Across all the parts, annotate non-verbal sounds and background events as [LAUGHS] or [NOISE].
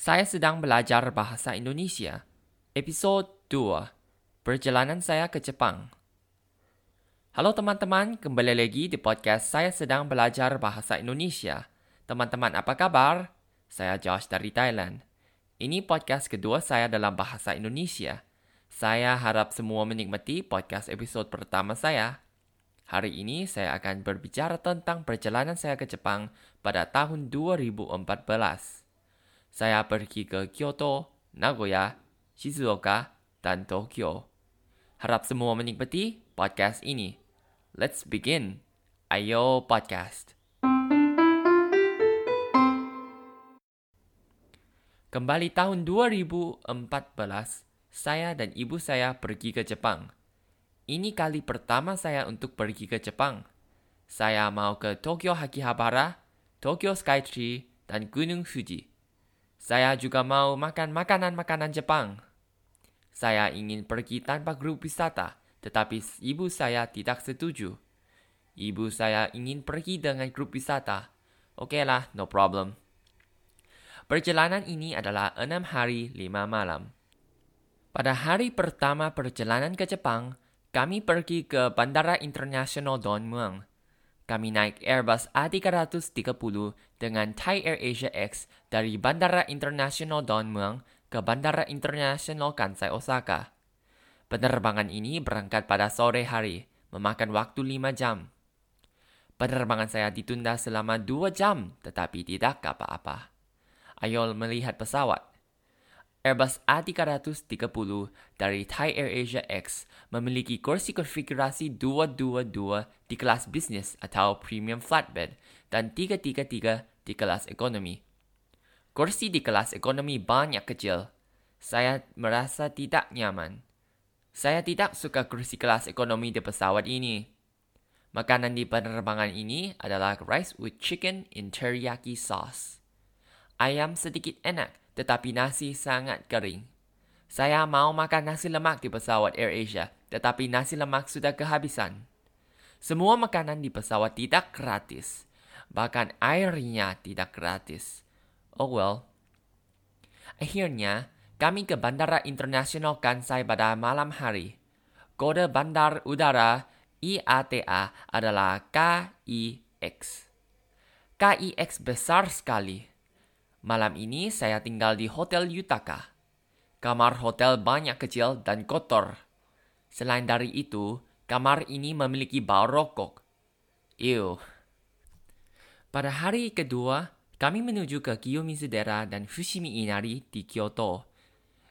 Saya sedang belajar bahasa Indonesia. Episode 2. Perjalanan saya ke Jepang. Halo teman-teman, kembali lagi di podcast Saya sedang belajar bahasa Indonesia. Teman-teman, apa kabar? Saya Josh dari Thailand. Ini podcast kedua saya dalam bahasa Indonesia. Saya harap semua menikmati podcast episode pertama saya. Hari ini saya akan berbicara tentang perjalanan saya ke Jepang pada tahun 2014. Saya pergi ke Kyoto, Nagoya, Shizuoka, dan Tokyo. Harap semua menikmati podcast ini. Let's begin. Ayo podcast. Kembali tahun 2014, saya dan ibu saya pergi ke Jepang. Ini kali pertama saya untuk pergi ke Jepang. Saya mau ke Tokyo Hakihabara, Tokyo Skytree, dan Gunung Fuji. Saya juga mau makan makanan-makanan Jepang. Saya ingin pergi tanpa grup wisata, tetapi ibu saya tidak setuju. Ibu saya ingin pergi dengan grup wisata. Oke lah, no problem. Perjalanan ini adalah enam hari lima malam. Pada hari pertama perjalanan ke Jepang, kami pergi ke Bandara Internasional Don Mueang. Kami naik Airbus A330 dengan Thai Air Asia X dari Bandara Internasional Don Mueang ke Bandara Internasional Kansai Osaka. Penerbangan ini berangkat pada sore hari, memakan waktu 5 jam. Penerbangan saya ditunda selama 2 jam, tetapi tidak apa-apa. Ayo melihat pesawat. Airbus A330 dari Thai Air Asia X memiliki kursi konfigurasi 222 di kelas bisnis atau premium flatbed dan 333 di kelas ekonomi. Kursi di kelas ekonomi banyak kecil. Saya merasa tidak nyaman. Saya tidak suka kursi kelas ekonomi di pesawat ini. Makanan di penerbangan ini adalah rice with chicken in teriyaki sauce. Ayam sedikit enak, tetapi nasi sangat kering. Saya mau makan nasi lemak di pesawat Air Asia, tetapi nasi lemak sudah kehabisan. Semua makanan di pesawat tidak gratis. Bahkan airnya tidak gratis. Oh well. Akhirnya, kami ke Bandara Internasional Kansai pada malam hari. Kode bandar udara IATA adalah KIX. KIX besar sekali. Malam ini saya tinggal di Hotel Yutaka. Kamar hotel banyak kecil dan kotor. Selain dari itu, kamar ini memiliki bau rokok. Ew. Pada hari kedua, kami menuju ke Kiyomizu-dera dan Fushimi Inari di Kyoto.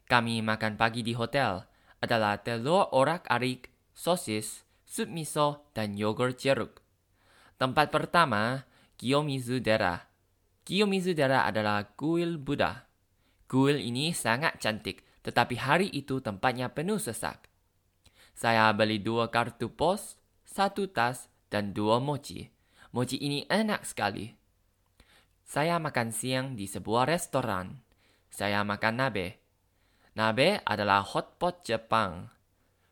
Kami makan pagi di hotel. Adalah telur orak-arik, sosis, sup miso, dan yogurt jeruk. Tempat pertama, Kiyomizu-dera. Kiyomizu-dera adalah kuil Buddha. Kuil ini sangat cantik, tetapi hari itu tempatnya penuh sesak. Saya beli dua kartu pos, satu tas, dan dua mochi. Mochi ini enak sekali. Saya makan siang di sebuah restoran. Saya makan nabe. Nabe adalah hotpot Jepang.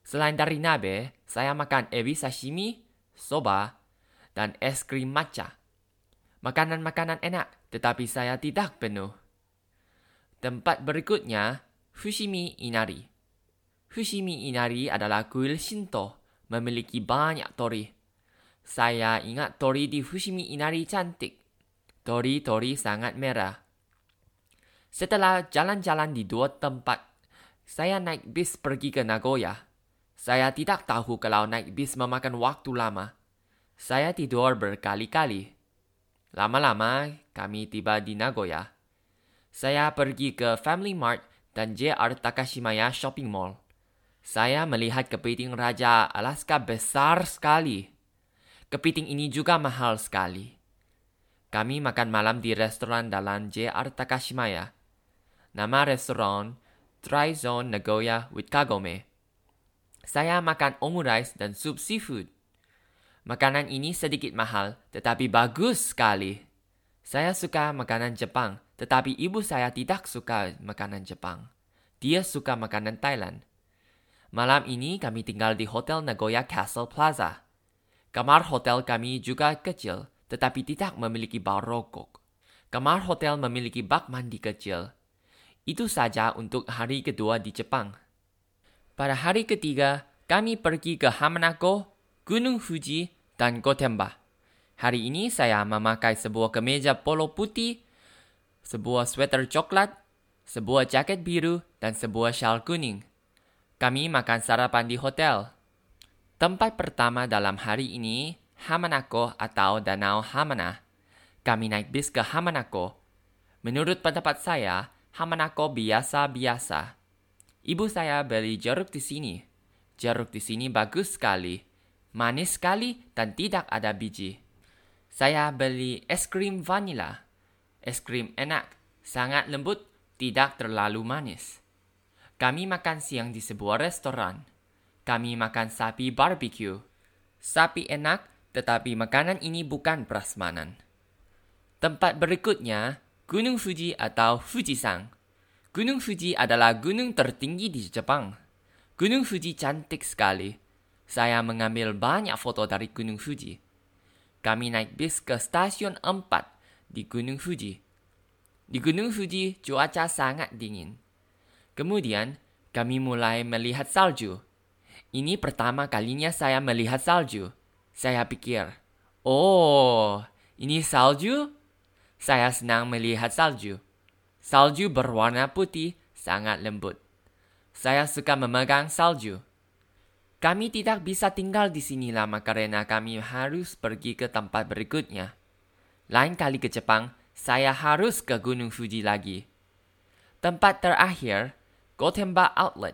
Selain dari nabe, saya makan ebi sashimi, soba, dan es krim matcha. Makanan-makanan enak, tetapi saya tidak penuh. Tempat berikutnya, Fushimi Inari. Fushimi Inari adalah kuil Shinto, memiliki banyak tori. Saya ingat tori di Fushimi Inari cantik. Tori-tori sangat merah. Setelah jalan-jalan di dua tempat, saya naik bis pergi ke Nagoya. Saya tidak tahu kalau naik bis memakan waktu lama. Saya tidur berkali-kali. Lama-lama kami tiba di Nagoya. Saya pergi ke Family Mart dan JR Takashimaya Shopping Mall. Saya melihat kepiting Raja Alaska besar sekali. Kepiting ini juga mahal sekali. Kami makan malam di restoran dalam JR Takashimaya. Nama restoran Trizone Nagoya with Kagome. Saya makan omurice dan sup seafood. Makanan ini sedikit mahal, tetapi bagus sekali. Saya suka makanan Jepang, tetapi ibu saya tidak suka makanan Jepang. Dia suka makanan Thailand. Malam ini kami tinggal di Hotel Nagoya Castle Plaza. Kamar hotel kami juga kecil, tetapi tidak memiliki bau rokok. Kamar hotel memiliki bak mandi kecil. Itu saja untuk hari kedua di Jepang. Pada hari ketiga, kami pergi ke Hamanako, Gunung Fuji, dan Gotemba. Hari ini saya memakai sebuah kemeja polo putih, sebuah sweater coklat, sebuah jaket biru, dan sebuah shawl kuning. Kami makan sarapan di hotel. Tempat pertama dalam hari ini, Hamanako atau Danau Hamana. Kami naik bis ke Hamanako. Menurut pendapat saya, Hamanako biasa-biasa. Ibu saya beli jeruk di sini. Jeruk di sini bagus sekali, manis sekali dan tidak ada biji. Saya beli es krim vanila. Es krim enak, sangat lembut, tidak terlalu manis. Kami makan siang di sebuah restoran. Kami makan sapi barbecue. Sapi enak, tetapi makanan ini bukan prasmanan. Tempat berikutnya, Gunung Fuji atau Fujisan. Gunung Fuji adalah gunung tertinggi di Jepang. Gunung Fuji cantik sekali. Saya mengambil banyak foto dari Gunung Fuji. Kami naik bis ke stasiun 4 di Gunung Fuji. Di Gunung Fuji, cuaca sangat dingin. Kemudian, kami mulai melihat salju. Ini pertama kalinya saya melihat salju. Saya pikir, oh, ini salju? Saya senang melihat salju. Salju berwarna putih sangat lembut. Saya suka memegang salju. Kami tidak bisa tinggal di sini lama karena kami harus pergi ke tempat berikutnya. Lain kali ke Jepang, saya harus ke Gunung Fuji lagi. Tempat terakhir, Gotemba Outlet.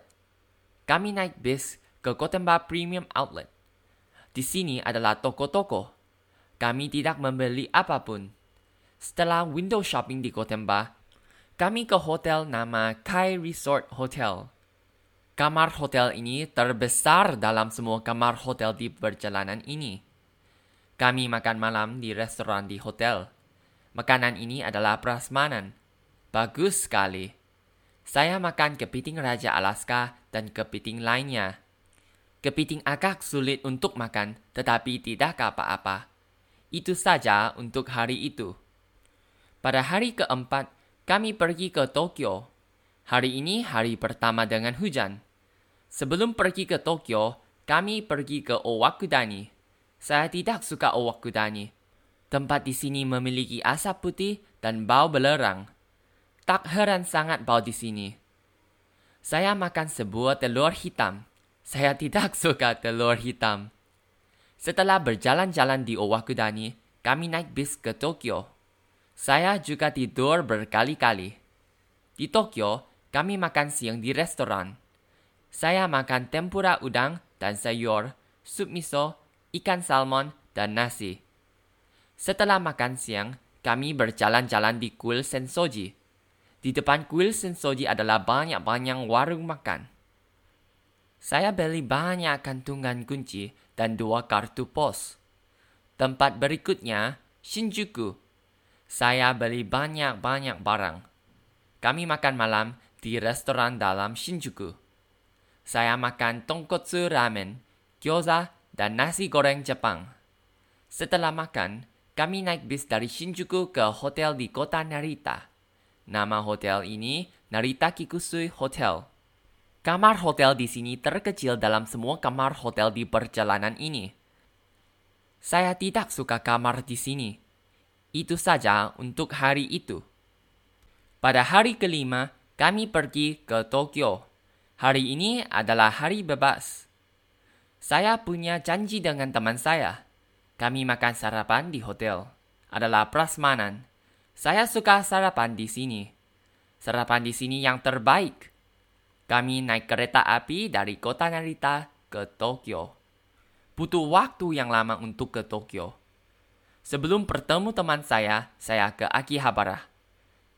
Kami naik bis ke Gotemba Premium Outlet. Di sini adalah toko-toko. Kami tidak membeli apa pun. Setelah window shopping di Gotemba, kami ke hotel nama Kai Resort Hotel. Kamar hotel ini terbesar dalam semua kamar hotel di perjalanan ini. Kami makan malam di restoran di hotel. Makanan ini adalah prasmanan. Bagus sekali. Saya makan kepiting Raja Alaska dan kepiting lainnya. Kepiting agak sulit untuk makan, tetapi tidak apa-apa. Itu saja untuk hari itu. Pada hari keempat, kami pergi ke Tokyo. Hari ini hari pertama dengan hujan. Sebelum pergi ke Tokyo, kami pergi ke Owakudani. Saya tidak suka Owakudani. Tempat di sini memiliki asap putih dan bau belerang. Tak heran sangat bau di sini. Saya makan sebuah telur hitam. Saya tidak [LAUGHS] suka telur hitam. Setelah berjalan-jalan di Owakudani, kami naik bis ke Tokyo. Saya juga tidur berkali-kali. Di Tokyo, kami makan siang di restoran. Saya makan tempura udang dan sayur, sup miso, ikan salmon, dan nasi. Setelah makan siang, kami berjalan-jalan di kuil Sensoji. Di depan kuil Sensoji adalah banyak-banyak warung makan. Saya beli banyak kantungan kunci dan dua kartu pos. Tempat berikutnya, Shinjuku. Saya beli banyak-banyak barang. Kami makan malam di restoran dalam Shinjuku. Saya makan tonkotsu ramen, gyoza, dan nasi goreng Jepang. Setelah makan, kami naik bis dari Shinjuku ke hotel di kota Narita. Nama hotel ini Narita Kikusui Hotel. Kamar hotel di sini terkecil dalam semua kamar hotel di perjalanan ini. Saya tidak suka kamar di sini itu saja untuk hari itu. Pada hari kelima, kami pergi ke Tokyo. Hari ini adalah hari bebas. Saya punya janji dengan teman saya. Kami makan sarapan di hotel. Adalah prasmanan. Saya suka sarapan di sini. Sarapan di sini yang terbaik. Kami naik kereta api dari kota Narita ke Tokyo. Butuh waktu yang lama untuk ke Tokyo Sebelum bertemu teman saya, saya ke Akihabara.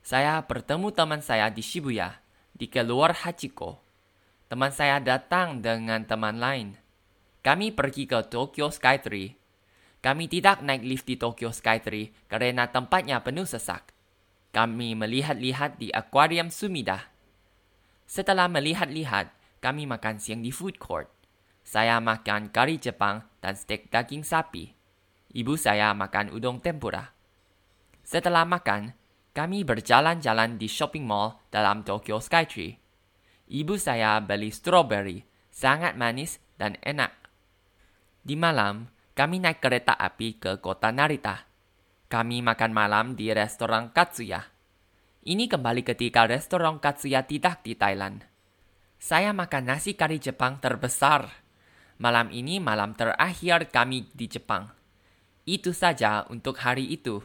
Saya bertemu teman saya di Shibuya, di keluar Hachiko. Teman saya datang dengan teman lain. Kami pergi ke Tokyo Skytree. Kami tidak naik lift di Tokyo Skytree karena tempatnya penuh sesak. Kami melihat-lihat di akuarium Sumida. Setelah melihat-lihat, kami makan siang di food court. Saya makan kari Jepang dan steak daging sapi. Ibu saya makan udang tempura. Setelah makan, kami berjalan-jalan di shopping mall dalam Tokyo Skytree. Ibu saya beli strawberry, sangat manis dan enak. Di malam, kami naik kereta api ke kota Narita. Kami makan malam di restoran Katsuya. Ini kembali ketika restoran Katsuya tidak di Thailand. Saya makan nasi kari Jepang terbesar. Malam ini malam terakhir kami di Jepang. Itu saja untuk hari itu.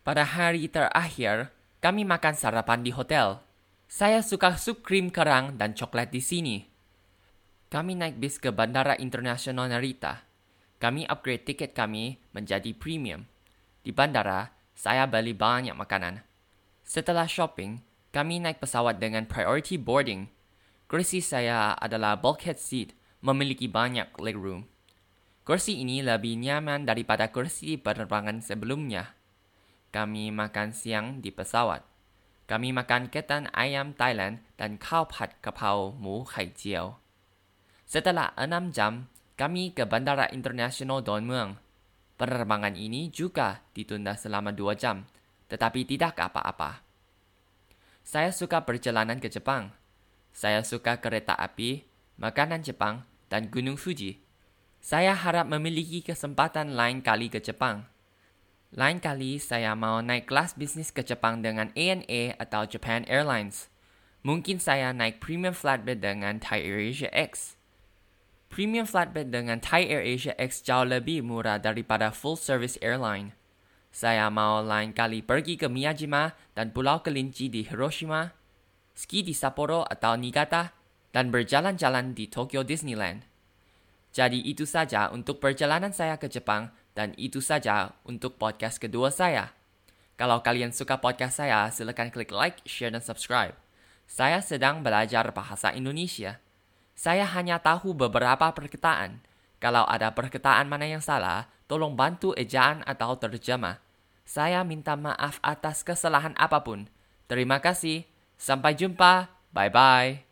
Pada hari terakhir, kami makan sarapan di hotel. Saya suka sup krim kerang dan coklat di sini. Kami naik bis ke Bandara Internasional Narita. Kami upgrade tiket kami menjadi premium. Di bandara, saya beli banyak makanan. Setelah shopping, kami naik pesawat dengan priority boarding. Kursi saya adalah bulkhead seat, memiliki banyak legroom. Kursi ini lebih nyaman daripada kursi penerbangan sebelumnya. Kami makan siang di pesawat. Kami makan ketan ayam Thailand dan kau pat kapau mu hai jiao. Setelah enam jam, kami ke Bandara Internasional Don Mueang. Penerbangan ini juga ditunda selama dua jam, tetapi tidak apa-apa. Saya suka perjalanan ke Jepang. Saya suka kereta api, makanan Jepang, dan Gunung Fuji. Saya harap memiliki kesempatan lain kali ke Jepang. Lain kali saya mau naik kelas bisnis ke Jepang dengan ANA atau Japan Airlines. Mungkin saya naik premium flatbed dengan Thai AirAsia X. Premium flatbed dengan Thai AirAsia X jauh lebih murah daripada full service airline. Saya mau lain kali pergi ke Miyajima dan Pulau Kelinci di Hiroshima, ski di Sapporo atau Niigata, dan berjalan-jalan di Tokyo Disneyland. Jadi itu saja untuk perjalanan saya ke Jepang dan itu saja untuk podcast kedua saya. Kalau kalian suka podcast saya, silakan klik like, share, dan subscribe. Saya sedang belajar bahasa Indonesia. Saya hanya tahu beberapa perkataan. Kalau ada perkataan mana yang salah, tolong bantu ejaan atau terjemah. Saya minta maaf atas kesalahan apa pun. Terima kasih. Sampai jumpa. Bye-bye.